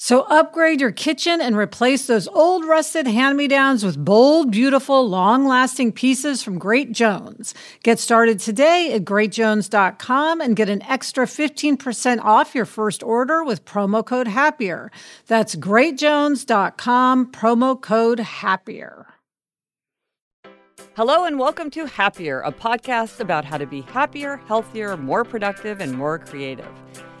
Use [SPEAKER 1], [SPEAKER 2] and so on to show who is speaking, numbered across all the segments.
[SPEAKER 1] So upgrade your kitchen and replace those old rusted hand-me-downs with bold, beautiful, long-lasting pieces from Great Jones. Get started today at greatjones.com and get an extra 15% off your first order with promo code HAPPIER. That's greatjones.com promo code HAPPIER.
[SPEAKER 2] Hello and welcome to Happier, a podcast about how to be happier, healthier, more productive and more creative.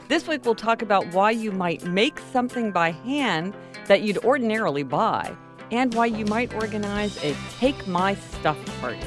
[SPEAKER 2] This week, we'll talk about why you might make something by hand that you'd ordinarily buy, and why you might organize a Take My Stuff party.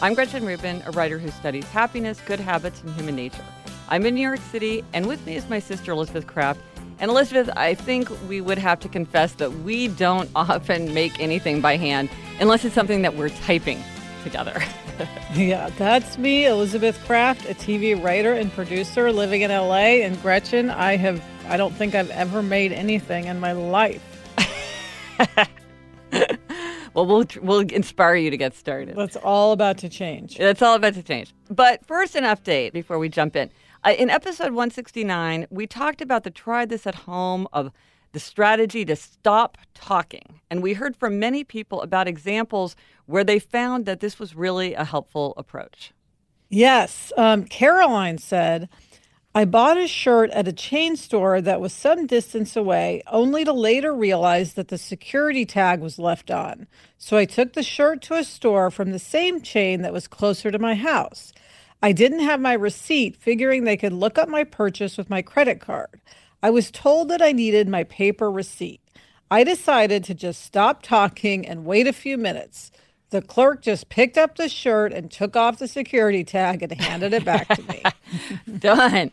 [SPEAKER 2] I'm Gretchen Rubin, a writer who studies happiness, good habits, and human nature. I'm in New York City, and with me is my sister Elizabeth Craft, and Elizabeth, I think we would have to confess that we don't often make anything by hand unless it's something that we're typing together.
[SPEAKER 1] yeah, that's me, Elizabeth Craft, a TV writer and producer living in LA. And Gretchen, I have I don't think I've ever made anything in my life.
[SPEAKER 2] well, we'll we'll inspire you to get started.
[SPEAKER 1] That's all about to change.
[SPEAKER 2] That's all about to change. But first, an update before we jump in. Uh, in episode 169, we talked about the try this at home of the strategy to stop talking. And we heard from many people about examples where they found that this was really a helpful approach.
[SPEAKER 1] Yes. Um, Caroline said, I bought a shirt at a chain store that was some distance away, only to later realize that the security tag was left on. So I took the shirt to a store from the same chain that was closer to my house. I didn't have my receipt, figuring they could look up my purchase with my credit card. I was told that I needed my paper receipt. I decided to just stop talking and wait a few minutes. The clerk just picked up the shirt and took off the security tag and handed it back to me.
[SPEAKER 2] Done.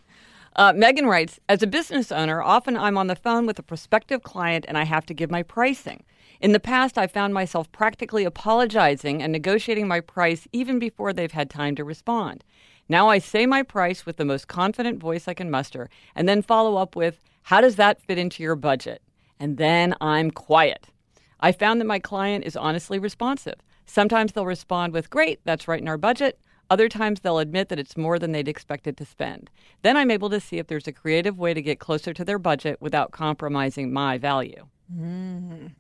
[SPEAKER 2] Uh, Megan writes As a business owner, often I'm on the phone with a prospective client and I have to give my pricing. In the past, I found myself practically apologizing and negotiating my price even before they've had time to respond. Now I say my price with the most confident voice I can muster and then follow up with, How does that fit into your budget? And then I'm quiet. I found that my client is honestly responsive. Sometimes they'll respond with, Great, that's right in our budget. Other times they'll admit that it's more than they'd expected to spend. Then I'm able to see if there's a creative way to get closer to their budget without compromising my value.
[SPEAKER 1] Mm.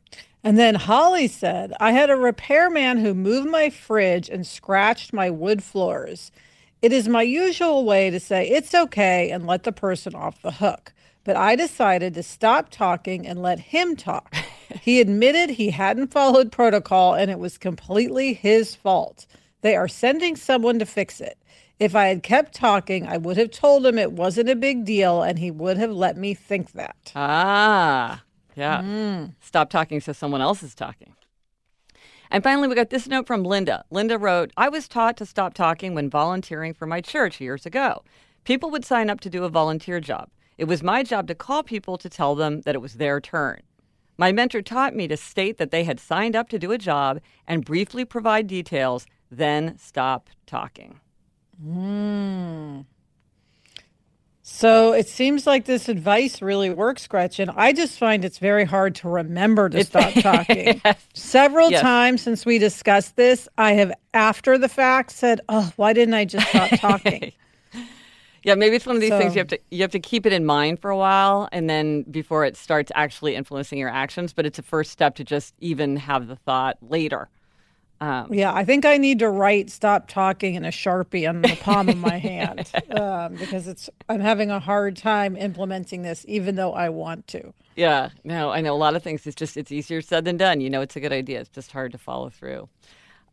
[SPEAKER 1] And then Holly said, I had a repairman who moved my fridge and scratched my wood floors. It is my usual way to say it's okay and let the person off the hook. But I decided to stop talking and let him talk. he admitted he hadn't followed protocol and it was completely his fault. They are sending someone to fix it. If I had kept talking, I would have told him it wasn't a big deal and he would have let me think that.
[SPEAKER 2] Ah. Yeah. Mm. Stop talking so someone else is talking. And finally, we got this note from Linda. Linda wrote I was taught to stop talking when volunteering for my church years ago. People would sign up to do a volunteer job. It was my job to call people to tell them that it was their turn. My mentor taught me to state that they had signed up to do a job and briefly provide details, then stop talking.
[SPEAKER 1] Mm. So it seems like this advice really works, Gretchen. I just find it's very hard to remember to stop talking. yes. Several yes. times since we discussed this, I have, after the fact, said, "Oh, why didn't I just stop talking?"
[SPEAKER 2] yeah, maybe it's one of these so, things you have to you have to keep it in mind for a while, and then before it starts actually influencing your actions. But it's a first step to just even have the thought later.
[SPEAKER 1] Um, yeah, I think I need to write "stop talking" in a sharpie on the palm of my hand um, because it's I'm having a hard time implementing this, even though I want to.
[SPEAKER 2] Yeah, no, I know a lot of things. It's just it's easier said than done. You know, it's a good idea. It's just hard to follow through.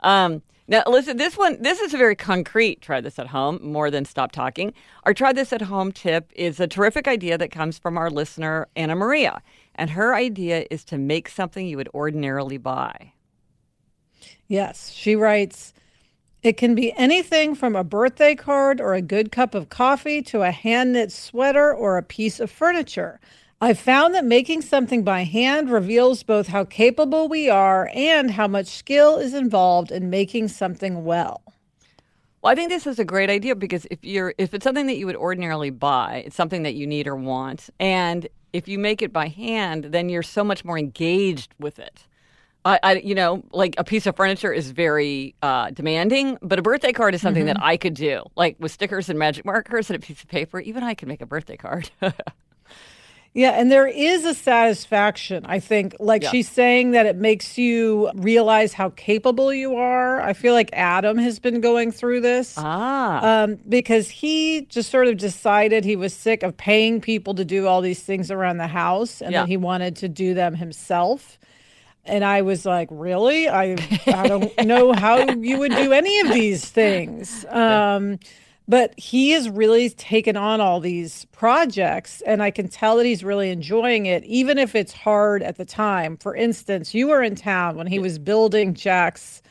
[SPEAKER 2] Um, now, listen, this one, this is a very concrete try this at home more than stop talking. Our try this at home tip is a terrific idea that comes from our listener, Anna Maria. And her idea is to make something you would ordinarily buy.
[SPEAKER 1] Yes, she writes, it can be anything from a birthday card or a good cup of coffee to a hand knit sweater or a piece of furniture. I've found that making something by hand reveals both how capable we are and how much skill is involved in making something well.
[SPEAKER 2] Well, I think this is a great idea because if you're if it's something that you would ordinarily buy, it's something that you need or want, and if you make it by hand, then you're so much more engaged with it. I, I, you know, like a piece of furniture is very uh, demanding, but a birthday card is something mm-hmm. that I could do, like with stickers and magic markers and a piece of paper. Even I can make a birthday card.
[SPEAKER 1] yeah, and there is a satisfaction. I think, like yeah. she's saying, that it makes you realize how capable you are. I feel like Adam has been going through this,
[SPEAKER 2] ah, um,
[SPEAKER 1] because he just sort of decided he was sick of paying people to do all these things around the house, and yeah. that he wanted to do them himself. And I was like, really? I, I don't know how you would do any of these things. Um, but he has really taken on all these projects, and I can tell that he's really enjoying it, even if it's hard at the time. For instance, you were in town when he was building Jack's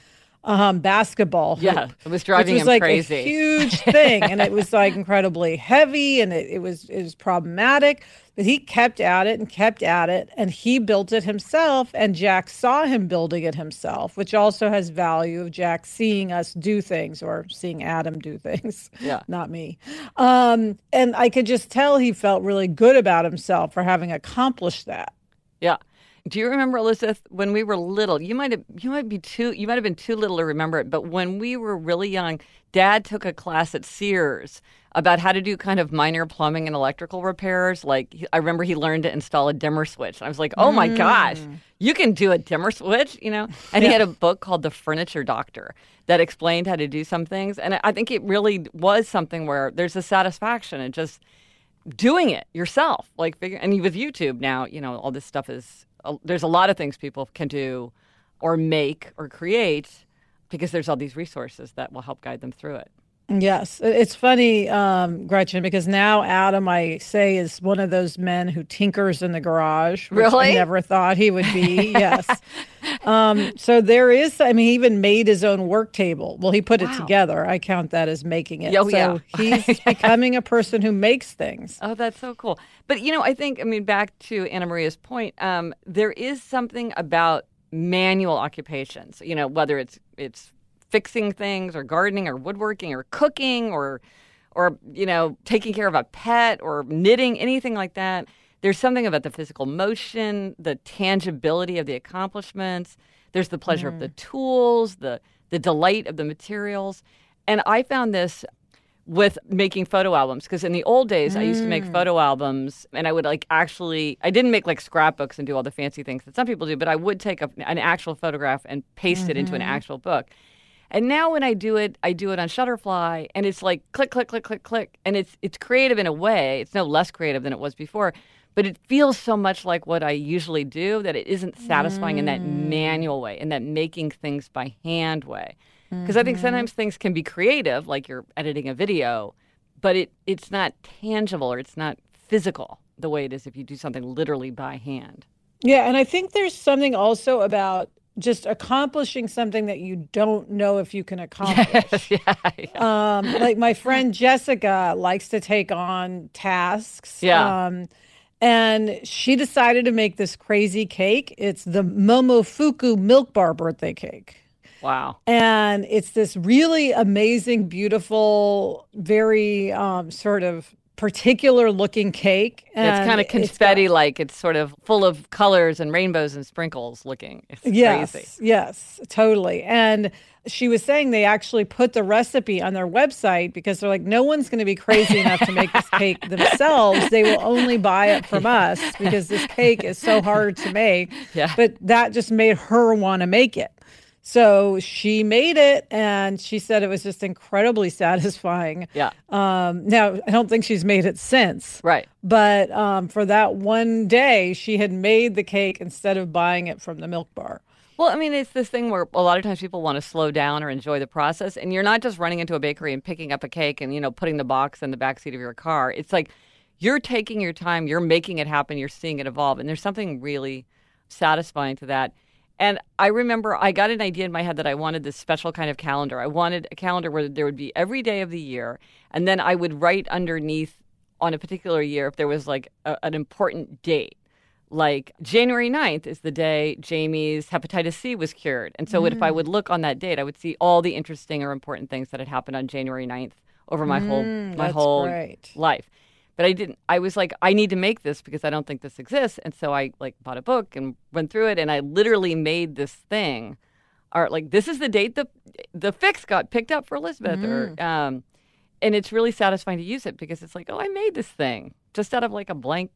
[SPEAKER 1] um, basketball.
[SPEAKER 2] Hoop, yeah, it was driving
[SPEAKER 1] which was
[SPEAKER 2] him
[SPEAKER 1] like
[SPEAKER 2] crazy.
[SPEAKER 1] A huge thing, and it was like incredibly heavy, and it, it was it was problematic. But he kept at it and kept at it, and he built it himself. And Jack saw him building it himself, which also has value of Jack seeing us do things or seeing Adam do things.
[SPEAKER 2] Yeah,
[SPEAKER 1] not me. Um, and I could just tell he felt really good about himself for having accomplished that.
[SPEAKER 2] Yeah. Do you remember Elizabeth when we were little? You might have you might be too you might have been too little to remember it, but when we were really young, Dad took a class at Sears about how to do kind of minor plumbing and electrical repairs. Like I remember he learned to install a dimmer switch. I was like, "Oh my mm. gosh, you can do a dimmer switch," you know? And yeah. he had a book called The Furniture Doctor that explained how to do some things, and I think it really was something where there's a satisfaction in just doing it yourself. Like figure and with YouTube now, you know, all this stuff is there's a lot of things people can do or make or create because there's all these resources that will help guide them through it.
[SPEAKER 1] Yes, it's funny, um, Gretchen, because now Adam, I say, is one of those men who tinkers in the garage.
[SPEAKER 2] really?
[SPEAKER 1] I never thought he would be. yes. Um, so there is, I mean, he even made his own work table. Well, he put wow. it together. I count that as making it.
[SPEAKER 2] Oh,
[SPEAKER 1] so
[SPEAKER 2] yeah.
[SPEAKER 1] he's becoming a person who makes things.
[SPEAKER 2] Oh, that's so cool. But, you know, I think, I mean, back to Anna Maria's point, um, there is something about manual occupations, you know, whether it's, it's, fixing things or gardening or woodworking or cooking or or you know taking care of a pet or knitting anything like that there's something about the physical motion the tangibility of the accomplishments there's the pleasure mm. of the mm. tools the the delight of the materials and i found this with making photo albums because in the old days mm. I used to make mm. photo albums and I would like actually I didn't make like scrapbooks and do all the fancy things that some people do but I would take a, an actual photograph and paste mm-hmm. it into an mm-hmm. actual book and now when I do it, I do it on Shutterfly, and it's like click, click, click, click, click, and it's it's creative in a way. It's no less creative than it was before, but it feels so much like what I usually do that it isn't satisfying mm. in that mm. manual way, in that making things by hand way. Because mm-hmm. I think mm-hmm. sometimes things can be creative, like you're editing a video, but it it's not tangible or it's not physical the way it is if you do something literally by hand.
[SPEAKER 1] Yeah, and I think there's something also about just accomplishing something that you don't know if you can accomplish.
[SPEAKER 2] yeah, yeah.
[SPEAKER 1] Um, like my friend Jessica likes to take on tasks.
[SPEAKER 2] Yeah.
[SPEAKER 1] Um, and she decided to make this crazy cake. It's the Momofuku Milk Bar birthday cake.
[SPEAKER 2] Wow.
[SPEAKER 1] And it's this really amazing, beautiful, very um, sort of particular looking cake.
[SPEAKER 2] it's kind of confetti like. It's, sort of full of colors and rainbows and sprinkles looking. It's
[SPEAKER 1] yes,
[SPEAKER 2] crazy.
[SPEAKER 1] Yes, totally. And she was saying they actually put the recipe on their website because they're like, no one's going to be crazy enough to make this cake themselves. They will only buy it from us because this cake is so hard to make.
[SPEAKER 2] Yeah.
[SPEAKER 1] But that just made her want to make it. So she made it and she said it was just incredibly satisfying.
[SPEAKER 2] Yeah.
[SPEAKER 1] Um, now, I don't think she's made it since.
[SPEAKER 2] Right.
[SPEAKER 1] But um, for that one day, she had made the cake instead of buying it from the milk bar.
[SPEAKER 2] Well, I mean, it's this thing where a lot of times people want to slow down or enjoy the process, and you're not just running into a bakery and picking up a cake and you know putting the box in the back seat of your car. It's like you're taking your time, you're making it happen, you're seeing it evolve, and there's something really satisfying to that. And I remember I got an idea in my head that I wanted this special kind of calendar. I wanted a calendar where there would be every day of the year, and then I would write underneath on a particular year if there was like a, an important date. Like January 9th is the day Jamie's hepatitis C was cured. And so mm. if I would look on that date, I would see all the interesting or important things that had happened on January 9th over my mm, whole my whole
[SPEAKER 1] great.
[SPEAKER 2] life but I didn't. I was like, I need to make this because I don't think this exists, and so I like bought a book and went through it, and I literally made this thing. Or like, this is the date the the fix got picked up for Elizabeth, mm. or um, and it's really satisfying to use it because it's like, oh, I made this thing just out of like a blank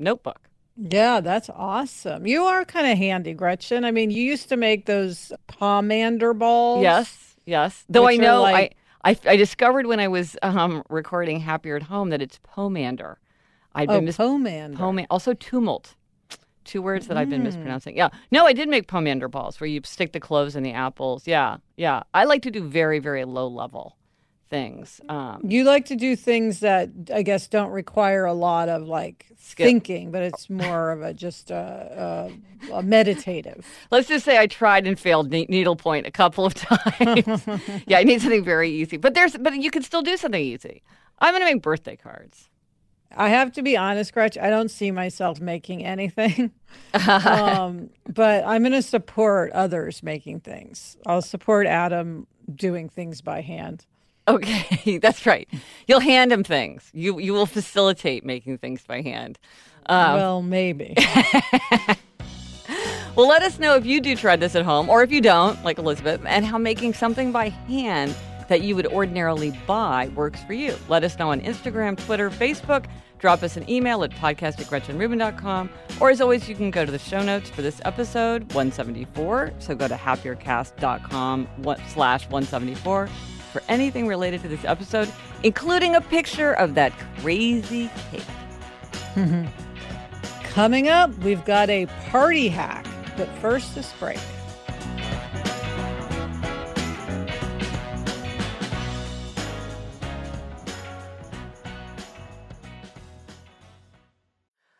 [SPEAKER 2] notebook.
[SPEAKER 1] Yeah, that's awesome. You are kind of handy, Gretchen. I mean, you used to make those pomander balls.
[SPEAKER 2] Yes, yes. Though I know like, I, I discovered when I was um, recording Happier at Home that it's pomander.
[SPEAKER 1] I'd been oh, mis- pomander.
[SPEAKER 2] Pomander. Also tumult. Two words that mm. I've been hmm. mispronouncing. Yeah. No, I did make pomander balls where you stick the cloves and the apples. Yeah. Yeah. I like to do very, very low level things. Um,
[SPEAKER 1] you like to do things that I guess don't require a lot of like skip. thinking, but it's more of a just a, a, a, meditative.
[SPEAKER 2] Let's just say I tried and failed needlepoint a couple of times. yeah, I need something very easy, but there's but you can still do something easy. I'm going to make birthday cards.
[SPEAKER 1] I have to be honest, Gretch. I don't see myself making anything, um, but I'm going to support others making things. I'll support Adam doing things by hand.
[SPEAKER 2] Okay, that's right. You'll hand him things. You you will facilitate making things by hand.
[SPEAKER 1] Um, well, maybe.
[SPEAKER 2] well, let us know if you do try this at home, or if you don't, like Elizabeth, and how making something by hand that you would ordinarily buy works for you. Let us know on Instagram, Twitter, Facebook. Drop us an email at podcast at GretchenRubin.com. Or as always, you can go to the show notes for this episode, 174. So go to happiercast.com slash 174 for anything related to this episode, including a picture of that crazy cake.
[SPEAKER 1] Coming up, we've got a party hack, but first, this break.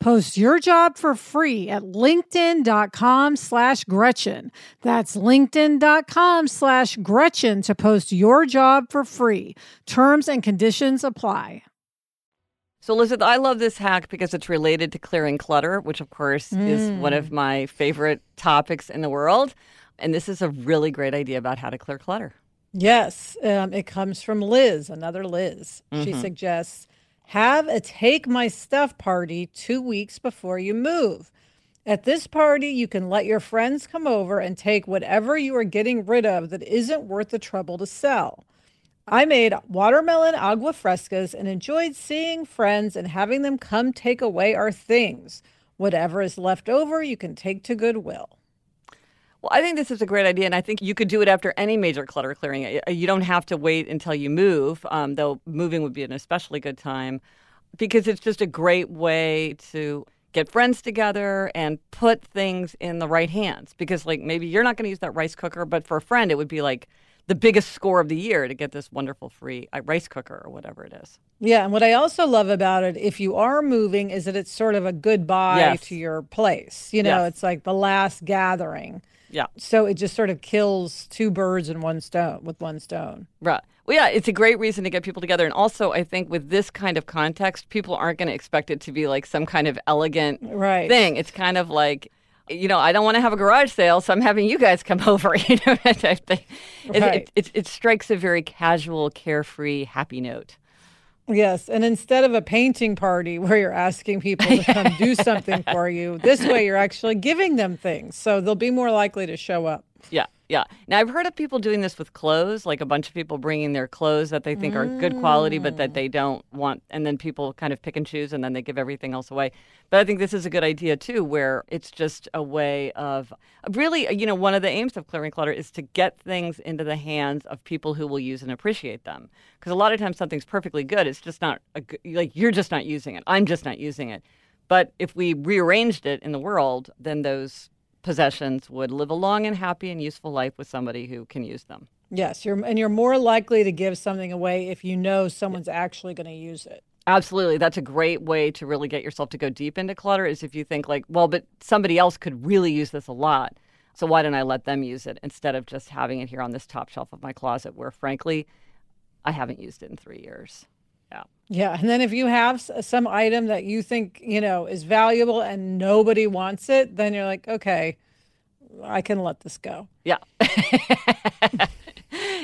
[SPEAKER 1] Post your job for free at linkedin.com slash Gretchen. That's linkedin.com slash Gretchen to post your job for free. Terms and conditions apply.
[SPEAKER 2] So, Elizabeth, I love this hack because it's related to clearing clutter, which, of course, mm. is one of my favorite topics in the world. And this is a really great idea about how to clear clutter.
[SPEAKER 1] Yes, um, it comes from Liz, another Liz. Mm-hmm. She suggests have a take my stuff party two weeks before you move. At this party, you can let your friends come over and take whatever you are getting rid of that isn't worth the trouble to sell. I made watermelon agua frescas and enjoyed seeing friends and having them come take away our things. Whatever is left over, you can take to Goodwill.
[SPEAKER 2] Well, I think this is a great idea, and I think you could do it after any major clutter clearing. You don't have to wait until you move, um, though moving would be an especially good time because it's just a great way to get friends together and put things in the right hands. Because, like, maybe you're not going to use that rice cooker, but for a friend, it would be like the biggest score of the year to get this wonderful free uh, rice cooker or whatever it is.
[SPEAKER 1] Yeah, and what I also love about it, if you are moving, is that it's sort of a goodbye yes. to your place. You know, yes. it's like the last gathering.
[SPEAKER 2] Yeah.
[SPEAKER 1] So it just sort of kills two birds in one stone with one stone.
[SPEAKER 2] Right. Well, yeah, it's a great reason to get people together. And also, I think with this kind of context, people aren't going to expect it to be like some kind of elegant
[SPEAKER 1] right.
[SPEAKER 2] thing. It's kind of like, you know, I don't want to have a garage sale, so I'm having you guys come over. You know, type thing. It, right. it, it, it strikes a very casual, carefree, happy note.
[SPEAKER 1] Yes, and instead of a painting party where you're asking people to come do something for you, this way you're actually giving them things. So they'll be more likely to show up.
[SPEAKER 2] Yeah. Yeah. Now I've heard of people doing this with clothes, like a bunch of people bringing their clothes that they think mm. are good quality, but that they don't want, and then people kind of pick and choose, and then they give everything else away. But I think this is a good idea too, where it's just a way of really, you know, one of the aims of clearing clutter is to get things into the hands of people who will use and appreciate them. Because a lot of times something's perfectly good, it's just not a, like you're just not using it. I'm just not using it. But if we rearranged it in the world, then those possessions would live a long and happy and useful life with somebody who can use them.
[SPEAKER 1] Yes, you're and you're more likely to give something away if you know someone's actually going to use it.
[SPEAKER 2] Absolutely. That's a great way to really get yourself to go deep into clutter is if you think like, well, but somebody else could really use this a lot. So why don't I let them use it instead of just having it here on this top shelf of my closet where frankly, I haven't used it in 3 years. Yeah.
[SPEAKER 1] Yeah, and then if you have some item that you think, you know, is valuable and nobody wants it, then you're like, okay, I can let this go.
[SPEAKER 2] Yeah.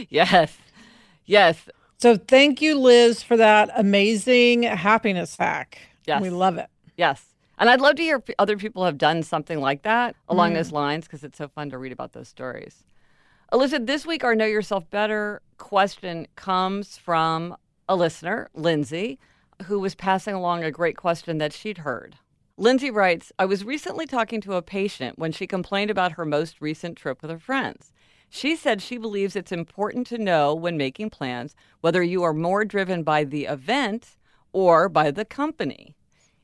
[SPEAKER 2] yes. Yes.
[SPEAKER 1] So thank you, Liz, for that amazing happiness hack.
[SPEAKER 2] Yes.
[SPEAKER 1] We love it.
[SPEAKER 2] Yes. And I'd love to hear other people have done something like that along mm. those lines because it's so fun to read about those stories. Alyssa, this week our Know Yourself Better question comes from a listener, Lindsay, who was passing along a great question that she'd heard. Lindsay writes I was recently talking to a patient when she complained about her most recent trip with her friends. She said she believes it's important to know when making plans whether you are more driven by the event or by the company.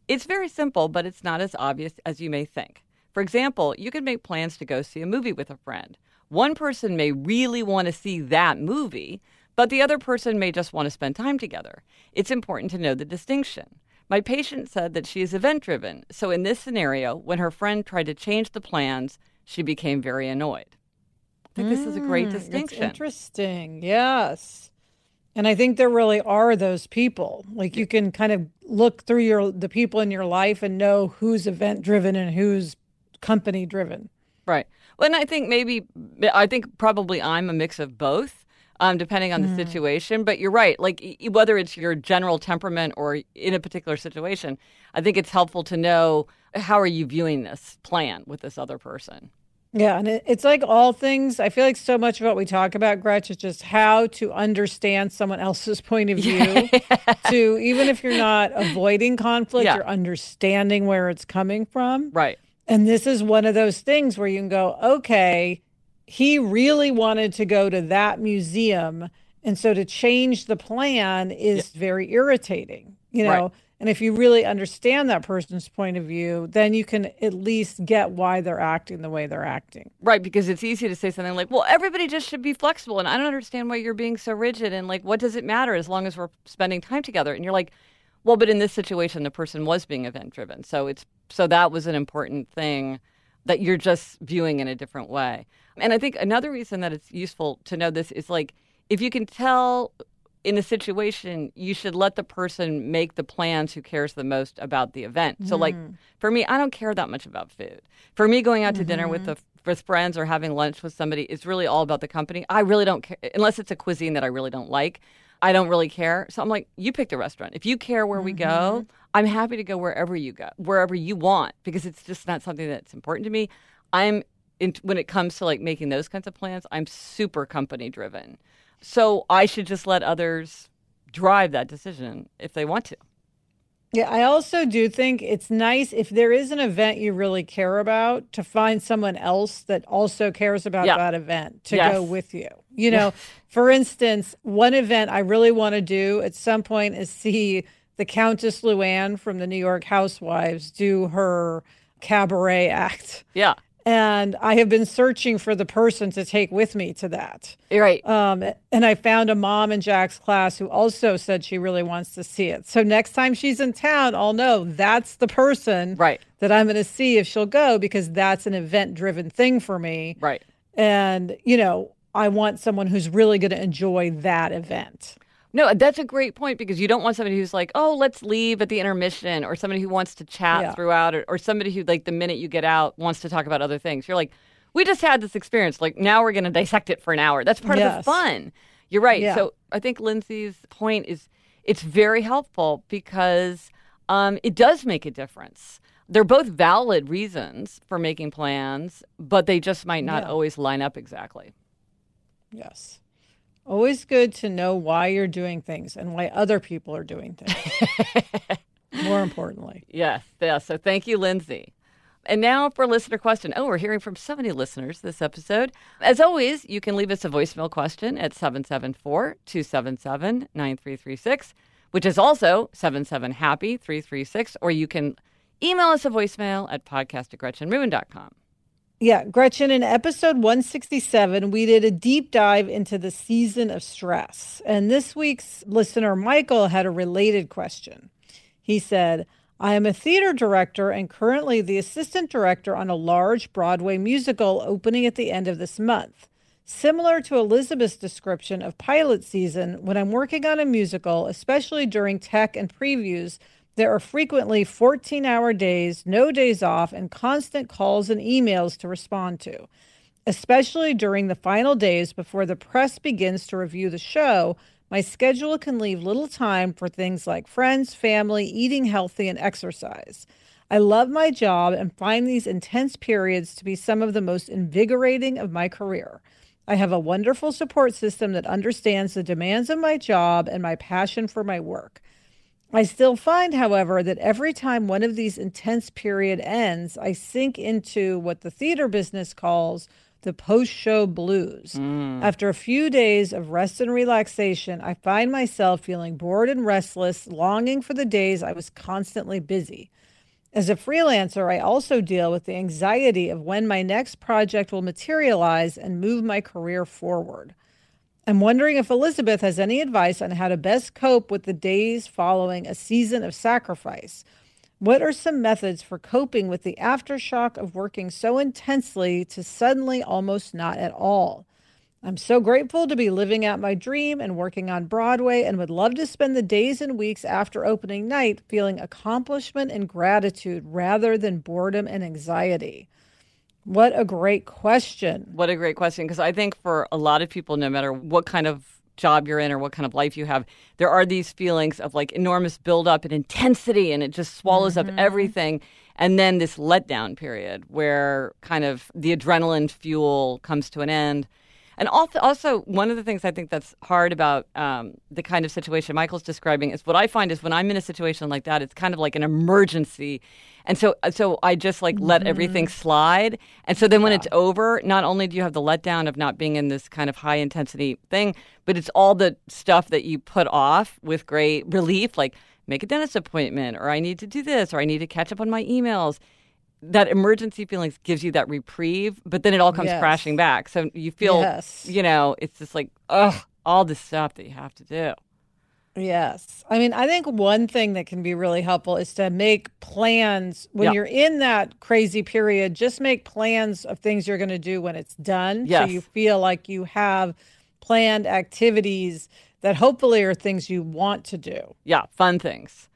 [SPEAKER 2] It's very simple, but it's not as obvious as you may think. For example, you could make plans to go see a movie with a friend. One person may really want to see that movie, but the other person may just want to spend time together. It's important to know the distinction. My patient said that she is event driven, so in this scenario, when her friend tried to change the plans, she became very annoyed. I think mm, this is a great mm, distinction.
[SPEAKER 1] interesting. Yes. And I think there really are those people. Like you can kind of look through your the people in your life and know who's event driven and who's company driven.
[SPEAKER 2] Right. Well, and I think maybe I think probably I'm a mix of both um, depending on the mm. situation. But you're right. Like whether it's your general temperament or in a particular situation, I think it's helpful to know how are you viewing this plan with this other person.
[SPEAKER 1] Yeah, and it's like all things. I feel like so much of what we talk about, Gretch, is just how to understand someone else's point of view. Yeah. To even if you're not avoiding conflict, yeah. you're understanding where it's coming from.
[SPEAKER 2] Right.
[SPEAKER 1] And this is one of those things where you can go, okay, he really wanted to go to that museum. And so to change the plan is yeah. very irritating, you know? Right. And if you really understand that person's point of view, then you can at least get why they're acting the way they're acting.
[SPEAKER 2] Right, because it's easy to say something like, well, everybody just should be flexible. And I don't understand why you're being so rigid. And like, what does it matter as long as we're spending time together? And you're like, well, but in this situation, the person was being event driven. So it's, so that was an important thing that you're just viewing in a different way. And I think another reason that it's useful to know this is like, if you can tell in a situation, you should let the person make the plans who cares the most about the event. Mm. So, like mm. for me, I don't care that much about food. For me, going out to mm-hmm. dinner with mm-hmm. the with friends or having lunch with somebody is really all about the company. I really don't care unless it's a cuisine that I really don't like. I don't really care. So I'm like, you pick the restaurant. If you care where mm-hmm. we go, mm-hmm. I'm happy to go wherever you go, wherever you want, because it's just not something that's important to me. I'm in, when it comes to like making those kinds of plans, I'm super company driven. So I should just let others drive that decision if they want to.
[SPEAKER 1] Yeah, I also do think it's nice if there is an event you really care about to find someone else that also cares about yeah. that event to yes. go with you. You know, for instance, one event I really want to do at some point is see the Countess Luann from the New York Housewives do her cabaret act.
[SPEAKER 2] Yeah
[SPEAKER 1] and I have been searching for the person to take with me to that.
[SPEAKER 2] Right.
[SPEAKER 1] Um, and I found a mom in Jack's class who also said she really wants to see it. So next time she's in town, I'll know that's the person
[SPEAKER 2] right.
[SPEAKER 1] that I'm going to see if she'll go because that's an event driven thing for me.
[SPEAKER 2] Right.
[SPEAKER 1] And, you know, I want someone who's really going to enjoy that event.
[SPEAKER 2] No, that's a great point because you don't want somebody who's like, oh, let's leave at the intermission, or somebody who wants to chat yeah. throughout, or, or somebody who, like, the minute you get out wants to talk about other things. You're like, we just had this experience. Like, now we're going to dissect it for an hour. That's part yes. of the fun. You're right. Yeah. So I think Lindsay's point is it's very helpful because um, it does make a difference. They're both valid reasons for making plans, but they just might not yeah. always line up exactly.
[SPEAKER 1] Yes. Always good to know why you're doing things and why other people are doing things. More importantly.
[SPEAKER 2] Yes, yes. So thank you, Lindsay. And now for a listener question. Oh, we're hearing from so many listeners this episode. As always, you can leave us a voicemail question at 774 277 9336, which is also 77 Happy 336, or you can email us a voicemail at podcast at gretchenrubin.com.
[SPEAKER 1] Yeah, Gretchen, in episode 167, we did a deep dive into the season of stress. And this week's listener, Michael, had a related question. He said, I am a theater director and currently the assistant director on a large Broadway musical opening at the end of this month. Similar to Elizabeth's description of pilot season, when I'm working on a musical, especially during tech and previews, there are frequently 14 hour days, no days off, and constant calls and emails to respond to. Especially during the final days before the press begins to review the show, my schedule can leave little time for things like friends, family, eating healthy, and exercise. I love my job and find these intense periods to be some of the most invigorating of my career. I have a wonderful support system that understands the demands of my job and my passion for my work. I still find, however, that every time one of these intense period ends, I sink into what the theater business calls the post show blues. Mm. After a few days of rest and relaxation, I find myself feeling bored and restless, longing for the days I was constantly busy. As a freelancer, I also deal with the anxiety of when my next project will materialize and move my career forward. I'm wondering if Elizabeth has any advice on how to best cope with the days following a season of sacrifice. What are some methods for coping with the aftershock of working so intensely to suddenly almost not at all? I'm so grateful to be living out my dream and working on Broadway and would love to spend the days and weeks after opening night feeling accomplishment and gratitude rather than boredom and anxiety. What a great question.
[SPEAKER 2] What a great question. Because I think for a lot of people, no matter what kind of job you're in or what kind of life you have, there are these feelings of like enormous buildup and intensity, and it just swallows mm-hmm. up everything. And then this letdown period where kind of the adrenaline fuel comes to an end. And also, one of the things I think that's hard about um, the kind of situation Michael's describing is what I find is when I'm in a situation like that, it's kind of like an emergency. And so, so I just like let
[SPEAKER 1] Mm-hmm.
[SPEAKER 2] everything slide. And so then when it's over, not only do you have the letdown of not being in this kind of high intensity thing, but it's all the stuff that you put off with great relief, like make a dentist appointment, or I need to do this, or I need to catch up on my emails that emergency feelings gives you that reprieve, but then it all comes
[SPEAKER 1] Yes.
[SPEAKER 2] crashing back. So you feel,
[SPEAKER 1] Yes.
[SPEAKER 2] you know, it's just like, ugh, all this stuff that you have to do.
[SPEAKER 1] Yes. I mean, I think one thing that can be really helpful is to make plans when
[SPEAKER 2] Yeah.
[SPEAKER 1] you're in that crazy period, just make plans of things you're going to do when it's done.
[SPEAKER 2] Yes.
[SPEAKER 1] So you feel like you have planned activities that hopefully are things you want to do.
[SPEAKER 2] Yeah, fun things.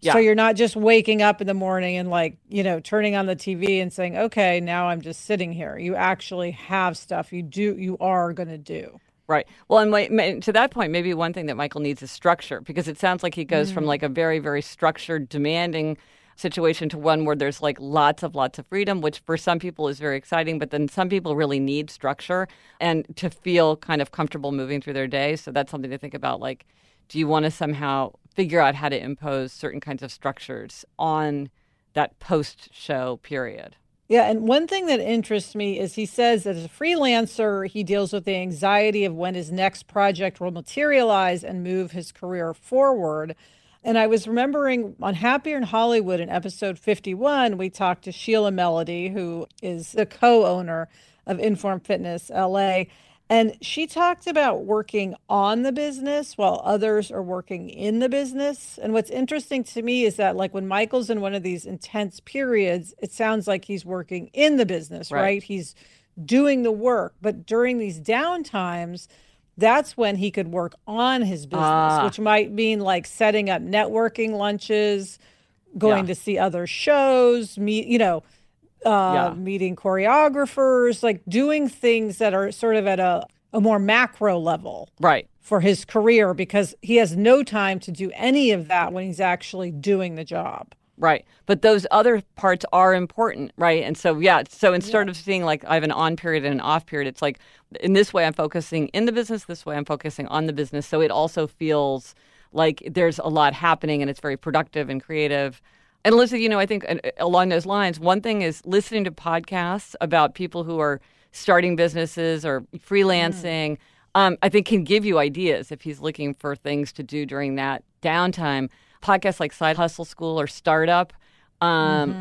[SPEAKER 2] Yeah.
[SPEAKER 1] So you're not just waking up in the morning and like, you know, turning on the TV and saying, okay, now I'm just sitting here. You actually have stuff you do, you are going to do.
[SPEAKER 2] Right. Well, and my, to that point, maybe one thing that Michael needs is structure because it sounds like he goes from mm. like a very, very structured, demanding situation to one where there's like lots of lots of freedom, which for some people is very exciting, but then some people really need structure and to feel kind of comfortable moving through their day. So that's something to think about. Like, do you want to somehow figure out how to impose certain kinds of structures on that post show period?
[SPEAKER 1] Yeah, and one thing that interests me is he says that as a freelancer, he deals with the anxiety of when his next project will materialize and move his career forward. And I was remembering on Happier in Hollywood in episode 51, we talked to Sheila Melody, who is the co owner of Inform Fitness LA. And she talked about working on the business while others are working in the business. And what's interesting to me is that, like, when Michael's in one of these intense periods, it sounds like he's working in the business,
[SPEAKER 2] Right.
[SPEAKER 1] right? He's doing the work. But during these downtimes, that's when he could work on his business,
[SPEAKER 2] Ah.
[SPEAKER 1] which might mean like setting up networking lunches, going
[SPEAKER 2] Yeah.
[SPEAKER 1] to see other shows, meet, you know, uh,
[SPEAKER 2] Yeah.
[SPEAKER 1] meeting choreographers, like doing things that are sort of at a, a more macro level
[SPEAKER 2] Right.
[SPEAKER 1] for his career because he has no time to do any of that when he's actually doing the job.
[SPEAKER 2] Right. But those other parts are important, right? And so, yeah, so instead of seeing like I have an on period and an off period, it's like in this way I'm focusing in the business, this way I'm focusing on the business. So it also feels like there's a lot happening and it's very productive and creative. And Elizabeth, you know, I think uh, along those lines, one thing is listening to podcasts about people who are starting businesses or freelancing. Um, I think can give you ideas if he's looking for things to do during that downtime. Podcasts like Side Hustle School or Startup. Um,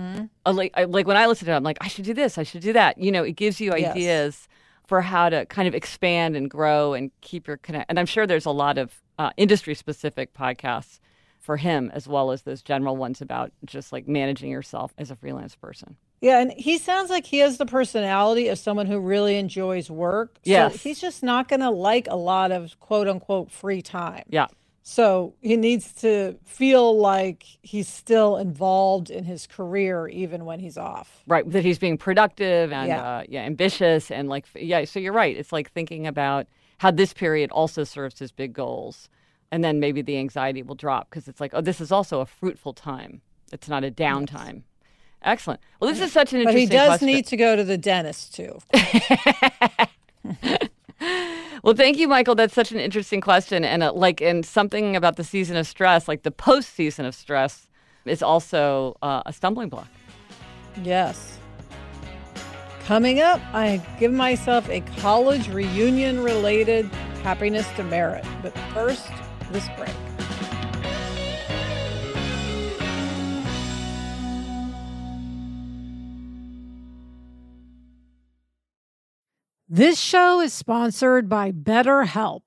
[SPEAKER 2] uh, like I, like when I listen to it, I'm like, I should do this, I should do that. You know, it gives you
[SPEAKER 1] Yes.
[SPEAKER 2] ideas for how to kind of expand and grow and keep your connect. And I'm sure there's a lot of uh, industry specific podcasts for him as well as those general ones about just like managing yourself as a freelance person.
[SPEAKER 1] Yeah, and he sounds like he has the personality of someone who really enjoys work. So he's just not going to like a lot of quote unquote free time.
[SPEAKER 2] Yeah.
[SPEAKER 1] So he needs to feel like he's still involved in his career even when he's off.
[SPEAKER 2] right that he's being productive and
[SPEAKER 1] Yeah.
[SPEAKER 2] Uh, yeah ambitious and like yeah so you're right it's like thinking about how this period also serves his big goals and then maybe the anxiety will drop because it's like oh this is also a fruitful time it's not a downtime excellent well this is such an interesting.
[SPEAKER 1] But he does
[SPEAKER 2] question.
[SPEAKER 1] need to go to the dentist too.
[SPEAKER 2] well thank you michael that's such an interesting question and uh, like and something about the season of stress like the post season of stress is also uh, a stumbling block
[SPEAKER 1] Yes. Coming up, I give myself a college reunion related happiness demerit. But first, this break. This show is sponsored by BetterHelp.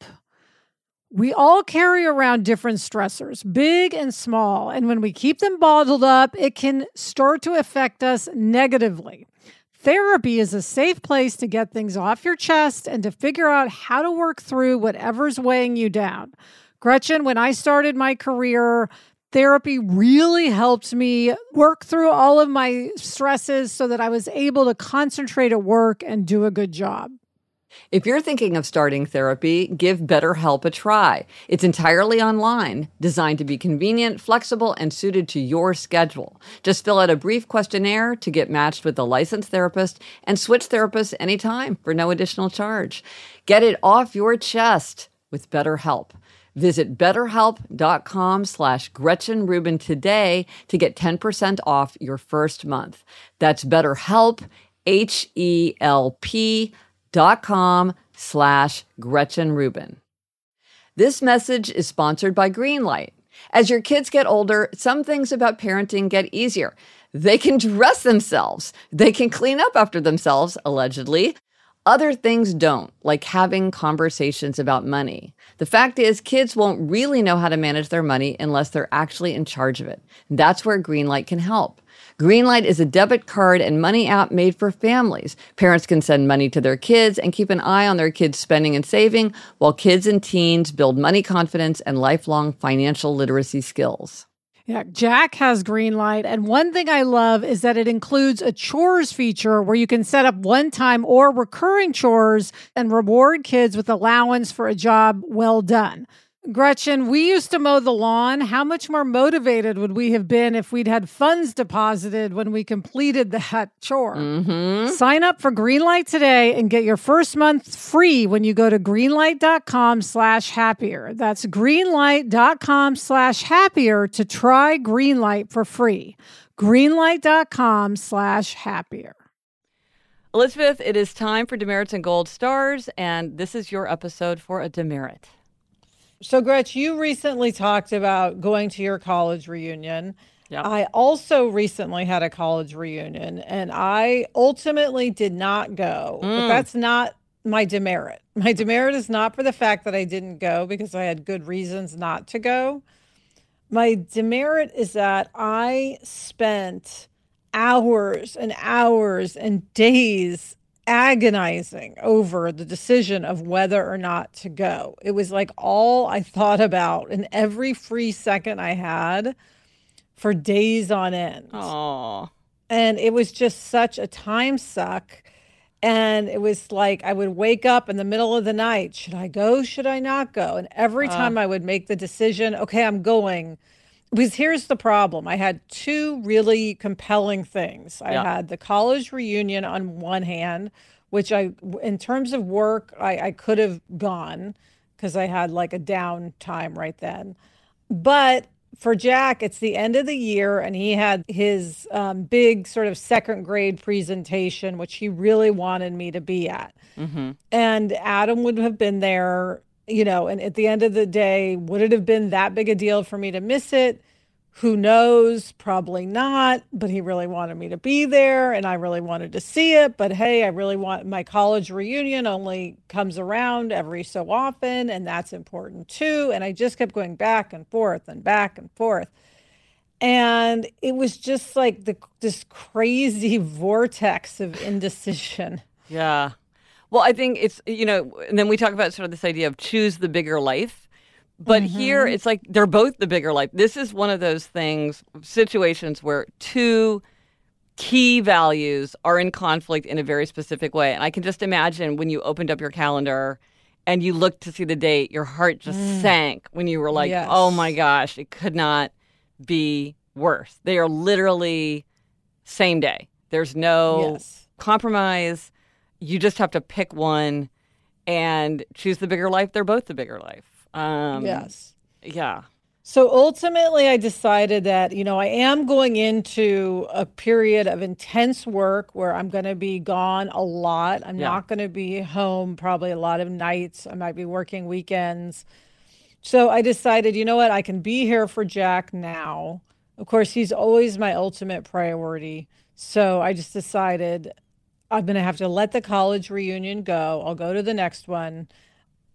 [SPEAKER 1] We all carry around different stressors, big and small, and when we keep them bottled up, it can start to affect us negatively. Therapy is a safe place to get things off your chest and to figure out how to work through whatever's weighing you down. Gretchen, when I started my career, therapy really helped me work through all of my stresses so that I was able to concentrate at work and do a good job.
[SPEAKER 2] If you're thinking of starting therapy, give BetterHelp a try. It's entirely online, designed to be convenient, flexible, and suited to your schedule. Just fill out a brief questionnaire to get matched with a licensed therapist and switch therapists anytime for no additional charge. Get it off your chest with BetterHelp. Visit betterhelp.com slash Gretchen Rubin today to get 10% off your first month. That's BetterHelp, H-E-L-P dot com slash Gretchen Rubin. This message is sponsored by Greenlight. As your kids get older, some things about parenting get easier. They can dress themselves. They can clean up after themselves, allegedly. Other things don't, like having conversations about money. The fact is, kids won't really know how to manage their money unless they're actually in charge of it. That's where Greenlight can help. Greenlight is a debit card and money app made for families. Parents can send money to their kids and keep an eye on their kids' spending and saving, while kids and teens build money confidence and lifelong financial literacy skills.
[SPEAKER 3] Yeah, Jack has Greenlight. And one thing I love is that it includes a chores feature where you can set up one time or recurring chores and reward kids with allowance for a job well done. Gretchen, we used to mow the lawn. How much more motivated would we have been if we'd had funds deposited when we completed that chore?
[SPEAKER 2] Mm-hmm.
[SPEAKER 3] Sign up for Greenlight today and get your first month free when you go to greenlight.com slash happier. That's greenlight.com slash happier to try Greenlight for free. Greenlight.com slash happier.
[SPEAKER 2] Elizabeth, it is time for demerits and gold stars, and this is your episode for a demerit.
[SPEAKER 1] So, Gretch, you recently talked about going to your college reunion.
[SPEAKER 2] Yeah.
[SPEAKER 1] I also recently had a college reunion and I ultimately did not go. But
[SPEAKER 2] Mm.
[SPEAKER 1] that's not my demerit. My demerit is not for the fact that I didn't go because I had good reasons not to go. My demerit is that I spent hours and hours and days agonizing over the decision of whether or not to go. It was like all I thought about in every free second I had for days on end.
[SPEAKER 2] Oh,
[SPEAKER 1] And it was just such a time suck. And it was like I would wake up in the middle of the night. Should I go? Should I not go? And every
[SPEAKER 2] Uh.
[SPEAKER 1] time I would make the decision, okay, I'm going. Because here's the problem I had two really compelling things. I
[SPEAKER 2] Yeah.
[SPEAKER 1] had the college reunion on one hand, which I, in terms of work, I, I could have gone because I had like a down time right then. But for Jack, it's the end of the year, and he had his um, big sort of second grade presentation, which he really wanted me to be at.
[SPEAKER 2] mm-hmm.
[SPEAKER 1] And Adam would have been there, you know, and at the end of the day, would it have been that big a deal for me to miss it? Who knows? Probably not. But he really wanted me to be there, and I really wanted to see it. But hey, I really want my college reunion only comes around every so often, and that's important too. And I just kept going back and forth and back and forth. And it was just like the this crazy vortex of indecision.
[SPEAKER 2] Yeah. Well, I think it's, you know, and then we talk about sort of this idea of choose the bigger life. But here mm-hmm. it's like they're both the bigger life. This is one of those things, situations where two key values are in conflict in a very specific way. And I can just imagine when you opened up your calendar and you looked to see the date, your heart just mm. sank when you were like,
[SPEAKER 1] Yes.
[SPEAKER 2] oh my gosh, it could not be worse. They are literally same day. There's no
[SPEAKER 1] Yes.
[SPEAKER 2] compromise. You just have to pick one and choose the bigger life. They're both the bigger life. Um,
[SPEAKER 1] Yes.
[SPEAKER 2] Yeah.
[SPEAKER 1] So ultimately, I decided that, you know, I am going into a period of intense work where I'm going to be gone a lot. I'm
[SPEAKER 2] Yeah.
[SPEAKER 1] not going to be home probably a lot of nights. I might be working weekends. So I decided, you know what, I can be here for Jack now. Of course, he's always my ultimate priority. So I just decided I'm going to have to let the college reunion go. I'll go to the next one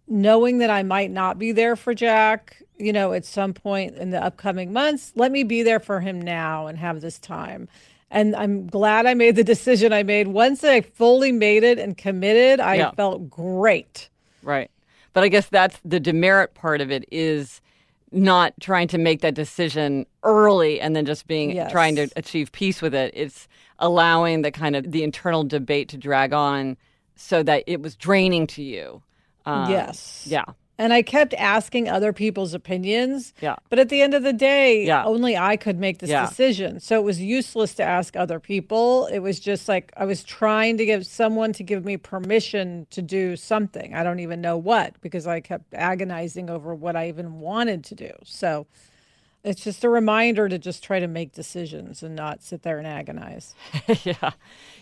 [SPEAKER 1] knowing that I might not be there for Jack, you know, at some point in the upcoming months, let me be there for him now and have this time. And I'm glad I made the decision I made. Once I fully made it and committed, I
[SPEAKER 2] Yeah.
[SPEAKER 1] felt great.
[SPEAKER 2] Right. But I guess that's the demerit part of it is not trying to make that decision early and then just being
[SPEAKER 1] Yes.
[SPEAKER 2] trying to achieve peace with it. It's allowing the kind of the internal debate to drag on so that it was draining to you. Um,
[SPEAKER 1] yes.
[SPEAKER 2] Yeah.
[SPEAKER 1] And I kept asking other people's opinions.
[SPEAKER 2] Yeah.
[SPEAKER 1] But at the end of the day,
[SPEAKER 2] Yeah.
[SPEAKER 1] only I could make this
[SPEAKER 2] Yeah.
[SPEAKER 1] decision. So it was useless to ask other people. It was just like I was trying to give someone to give me permission to do something. I don't even know what because I kept agonizing over what I even wanted to do. So it's just a reminder to just try to make decisions and not sit there and agonize.
[SPEAKER 2] yeah.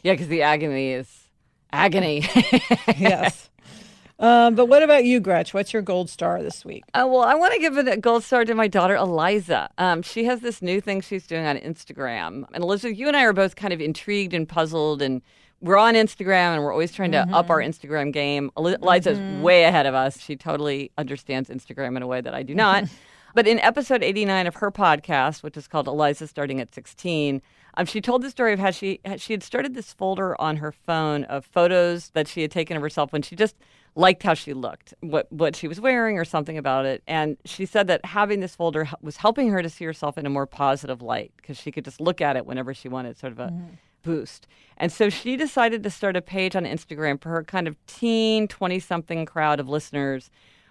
[SPEAKER 2] Yeah, because the agony is agony.
[SPEAKER 1] yes. Um, but what about you, Gretch? What's your gold star this week?
[SPEAKER 2] Uh, well, I want to give a gold star to my daughter Eliza. Um, she has this new thing she's doing on Instagram, and Elizabeth, you and I are both kind of intrigued and puzzled, and we're on Instagram, and we're always trying to up our Instagram game. Eli- Eliza's way ahead of us; she totally understands Instagram in a way that I do not. but in episode eighty-nine of her podcast, which is called Eliza Starting at Sixteen. Um, she told the story of how she she had started this folder on her phone of photos that she had taken of herself when she just liked how she looked, what what she was wearing, or something about it. And she said that having this folder was helping her to see herself in a more positive light because she could just look at it whenever she wanted, sort of a boost. And so she decided to start a page on Instagram for her kind of teen, twenty something crowd of listeners,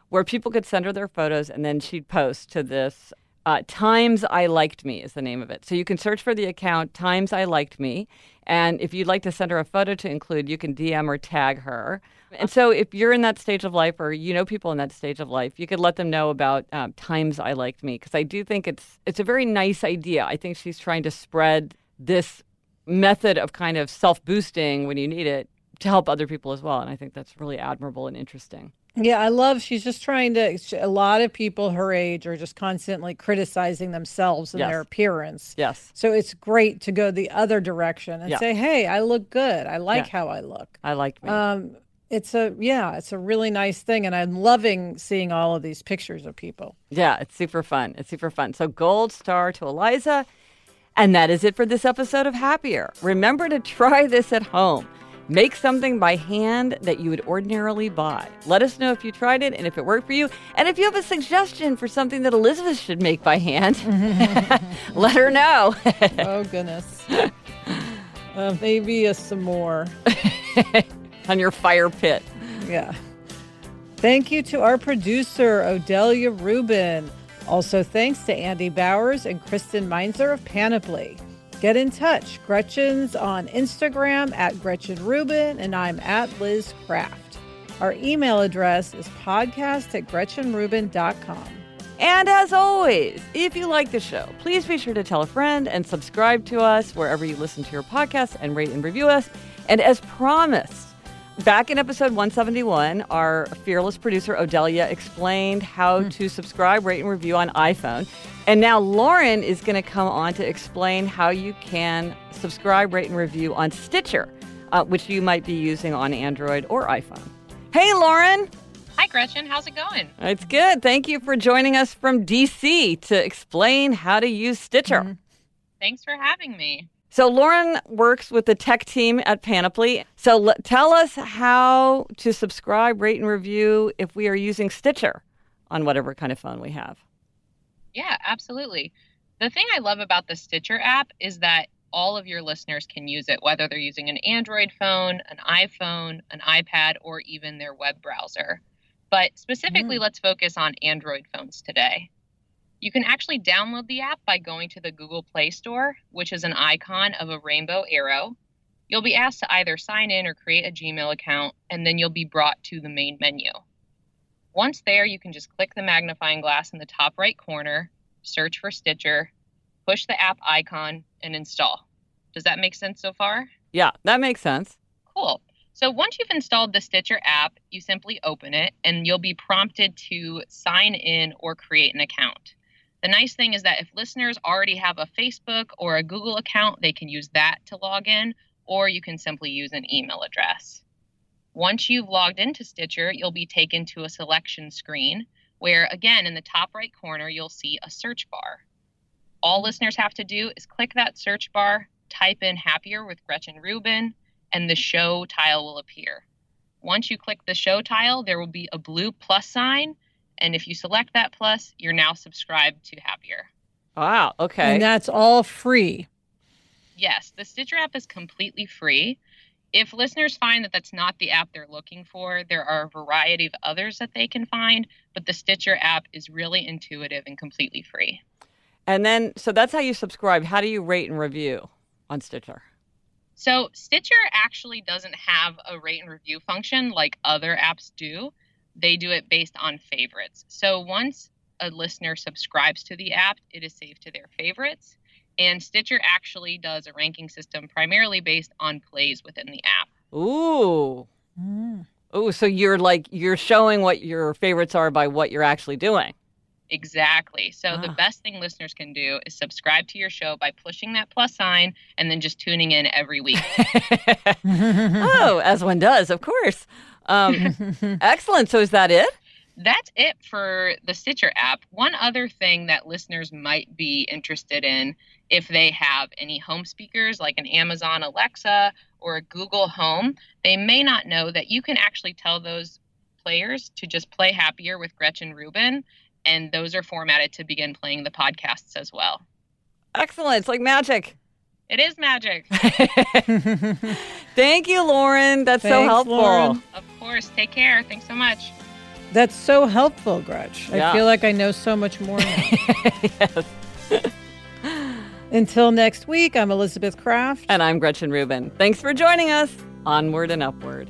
[SPEAKER 2] where people could send her their photos, and then she'd post to this. Uh, Times I Liked Me is the name of it. So you can search for the account Times I Liked Me. And if you'd like to send her a photo to include, you can DM or tag her. And so if you're in that stage of life or you know people in that stage of life, you could let them know about um, Times I Liked Me because I do think it's it's a very nice idea. I think she's trying to spread this method of kind of self boosting when you need it to help other people as well. And I think that's really admirable and interesting.
[SPEAKER 1] Yeah, I love she's just trying to. A lot of people her age are just constantly criticizing themselves and
[SPEAKER 2] Yes.
[SPEAKER 1] their appearance.
[SPEAKER 2] Yes.
[SPEAKER 1] So it's great to go the other direction and
[SPEAKER 2] Yeah.
[SPEAKER 1] say, "Hey, I look good. I like
[SPEAKER 2] Yeah.
[SPEAKER 1] how I look."
[SPEAKER 2] I like me.
[SPEAKER 1] Um, it's a yeah, it's a really nice thing, and I'm loving seeing all of these pictures of people.
[SPEAKER 2] Yeah, it's super fun. It's super fun. So, gold star to Eliza. And that is it for this episode of Happier. Remember to try this at home. Make something by hand that you would ordinarily buy. Let us know if you tried it and if it worked for you. And if you have a suggestion for something that Elizabeth should make by hand, let her know.
[SPEAKER 1] oh goodness. Uh, maybe a, some more.
[SPEAKER 2] On your fire pit.
[SPEAKER 1] Yeah. Thank you to our producer, Odelia Rubin. Also, thanks to Andy Bowers and Kristen Meinzer of Panoply. Get in touch. Gretchen's on Instagram at Gretchen Rubin, and I'm at Liz Craft. Our email address is podcast at GretchenRubin.com.
[SPEAKER 2] And as always, if you like the show, please be sure to tell a friend and subscribe to us wherever you listen to your podcast and rate and review us. And as promised, back in episode 171, our fearless producer Odelia explained how to subscribe, rate, and review on iPhone. And now Lauren is going to come on to explain how you can subscribe, rate, and review on Stitcher, uh, which you might be using on Android or iPhone. Hey, Lauren.
[SPEAKER 4] Hi, Gretchen. How's it going?
[SPEAKER 2] It's good. Thank you for joining us from DC to explain how to use Stitcher.
[SPEAKER 4] Thanks for having me.
[SPEAKER 2] So, Lauren works with the tech team at Panoply. So, l- tell us how to subscribe, rate, and review if we are using Stitcher on whatever kind of phone we have.
[SPEAKER 4] Yeah, absolutely. The thing I love about the Stitcher app is that all of your listeners can use it, whether they're using an Android phone, an iPhone, an iPad, or even their web browser. But specifically, mm. let's focus on Android phones today. You can actually download the app by going to the Google Play Store, which is an icon of a rainbow arrow. You'll be asked to either sign in or create a Gmail account, and then you'll be brought to the main menu. Once there, you can just click the magnifying glass in the top right corner, search for Stitcher, push the app icon, and install. Does that make sense so far?
[SPEAKER 2] Yeah, that makes sense.
[SPEAKER 4] Cool. So once you've installed the Stitcher app, you simply open it and you'll be prompted to sign in or create an account. The nice thing is that if listeners already have a Facebook or a Google account, they can use that to log in, or you can simply use an email address. Once you've logged into Stitcher, you'll be taken to a selection screen where, again, in the top right corner, you'll see a search bar. All listeners have to do is click that search bar, type in Happier with Gretchen Rubin, and the show tile will appear. Once you click the show tile, there will be a blue plus sign. And if you select that plus, you're now subscribed to Happier.
[SPEAKER 2] Wow. Okay.
[SPEAKER 1] And that's all free.
[SPEAKER 4] Yes, the Stitcher app is completely free. If listeners find that that's not the app they're looking for, there are a variety of others that they can find, but the Stitcher app is really intuitive and completely free.
[SPEAKER 2] And then, so that's how you subscribe. How do you rate and review on Stitcher?
[SPEAKER 4] So, Stitcher actually doesn't have a rate and review function like other apps do. They do it based on favorites. So, once a listener subscribes to the app, it is saved to their favorites. And Stitcher actually does a ranking system primarily based on plays within the app.
[SPEAKER 2] Ooh. Mm. Ooh, so you're like you're showing what your favorites are by what you're actually doing.
[SPEAKER 4] Exactly. So ah. the best thing listeners can do is subscribe to your show by pushing that plus sign and then just tuning in every week.
[SPEAKER 2] oh, as one does, of course. Um, excellent. So is that it?
[SPEAKER 4] That's it for the Stitcher app. One other thing that listeners might be interested in if they have any home speakers like an Amazon Alexa or a Google Home, they may not know that you can actually tell those players to just play happier with Gretchen Rubin and those are formatted to begin playing the podcasts as well.
[SPEAKER 2] Excellent. It's like magic.
[SPEAKER 4] It is magic.
[SPEAKER 2] Thank you, Lauren. That's
[SPEAKER 5] Thanks,
[SPEAKER 2] so helpful.
[SPEAKER 5] Lauren.
[SPEAKER 4] Of course. Take care. Thanks so much.
[SPEAKER 5] That's so helpful, Gretch.
[SPEAKER 2] Yeah.
[SPEAKER 5] I feel like I know so much more now.
[SPEAKER 2] yes.
[SPEAKER 5] Until next week, I'm Elizabeth Craft.
[SPEAKER 2] And I'm Gretchen Rubin. Thanks for joining us. Onward and upward.